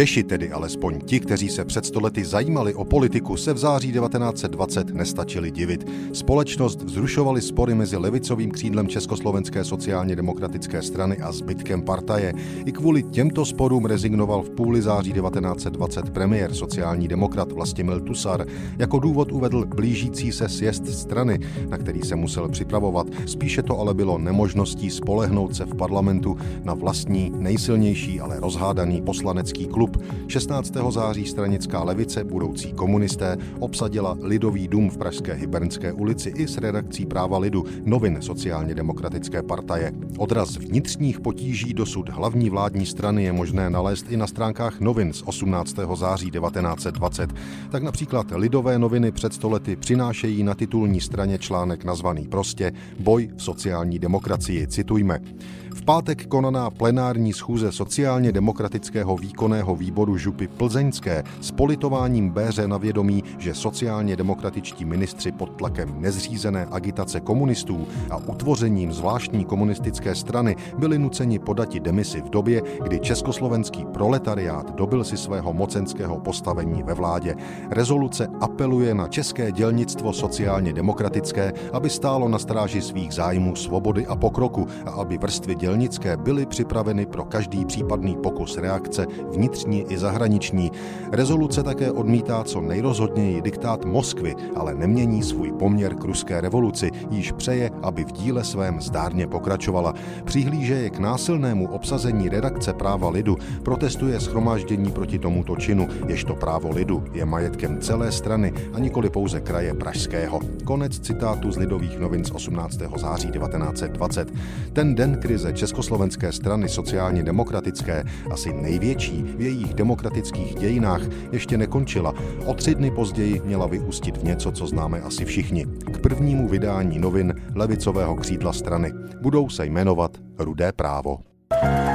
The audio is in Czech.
Češi, tedy alespoň ti, kteří se před stolety zajímali o politiku, se v září 1920 nestačili divit. Společnost vzrušovali spory mezi levicovým křídlem Československé sociálně demokratické strany a zbytkem partaje. I kvůli těmto sporům rezignoval v půli září 1920 premiér sociální demokrat Vlastimil Tusar. Jako důvod uvedl blížící se sjezd strany, na který se musel připravovat. Spíše to ale bylo nemožností spolehnout se v parlamentu na vlastní, nejsilnější, ale rozhádaný poslanecký klub. 16. září stranická levice, budoucí komunisté, obsadila Lidový dům v Pražské Hybernské ulici i s redakcí Práva lidu, novin sociálně demokratické partaje. Odraz vnitřních potíží dosud hlavní vládní strany je možné nalézt i na stránkách novin z 18. září 1920. Tak například Lidové noviny před stolety přinášejí na titulní straně článek nazvaný prostě Boj v sociální demokracii. Citujme. V pátek konaná plenární schůze sociálně demokratického výkonného výboru Župy Plzeňské s politováním béře na vědomí, že sociálně demokratičtí ministři pod tlakem nezřízené agitace komunistů a utvořením zvláštní komunistické strany byli nuceni podati demisi v době, kdy československý proletariát dobil si svého mocenského postavení ve vládě. Rezoluce apeluje na české dělnictvo sociálně demokratické, aby stálo na stráži svých zájmů svobody a pokroku a aby vrstvy dělnické byly připraveny pro každý případný pokus reakce vnitřní i zahraniční. Rezoluce také odmítá co nejrozhodněji diktát Moskvy, ale nemění svůj poměr k ruské revoluci, již přeje, aby v díle svém zdárně pokračovala. Přihlíže k násilnému obsazení redakce práva lidu, protestuje schromáždění proti tomuto činu, ježto právo lidu je majetkem celé strany a nikoli pouze kraje Pražského. Konec citátu z Lidových novin z 18. září 1920. Ten den krize Československé strany sociálně demokratické, asi největší v jejich demokratických dějinách, ještě nekončila. O tři dny později měla vyústit v něco, co známe asi všichni. K prvnímu vydání novin levicového křídla strany. Budou se jmenovat Rudé právo. thank you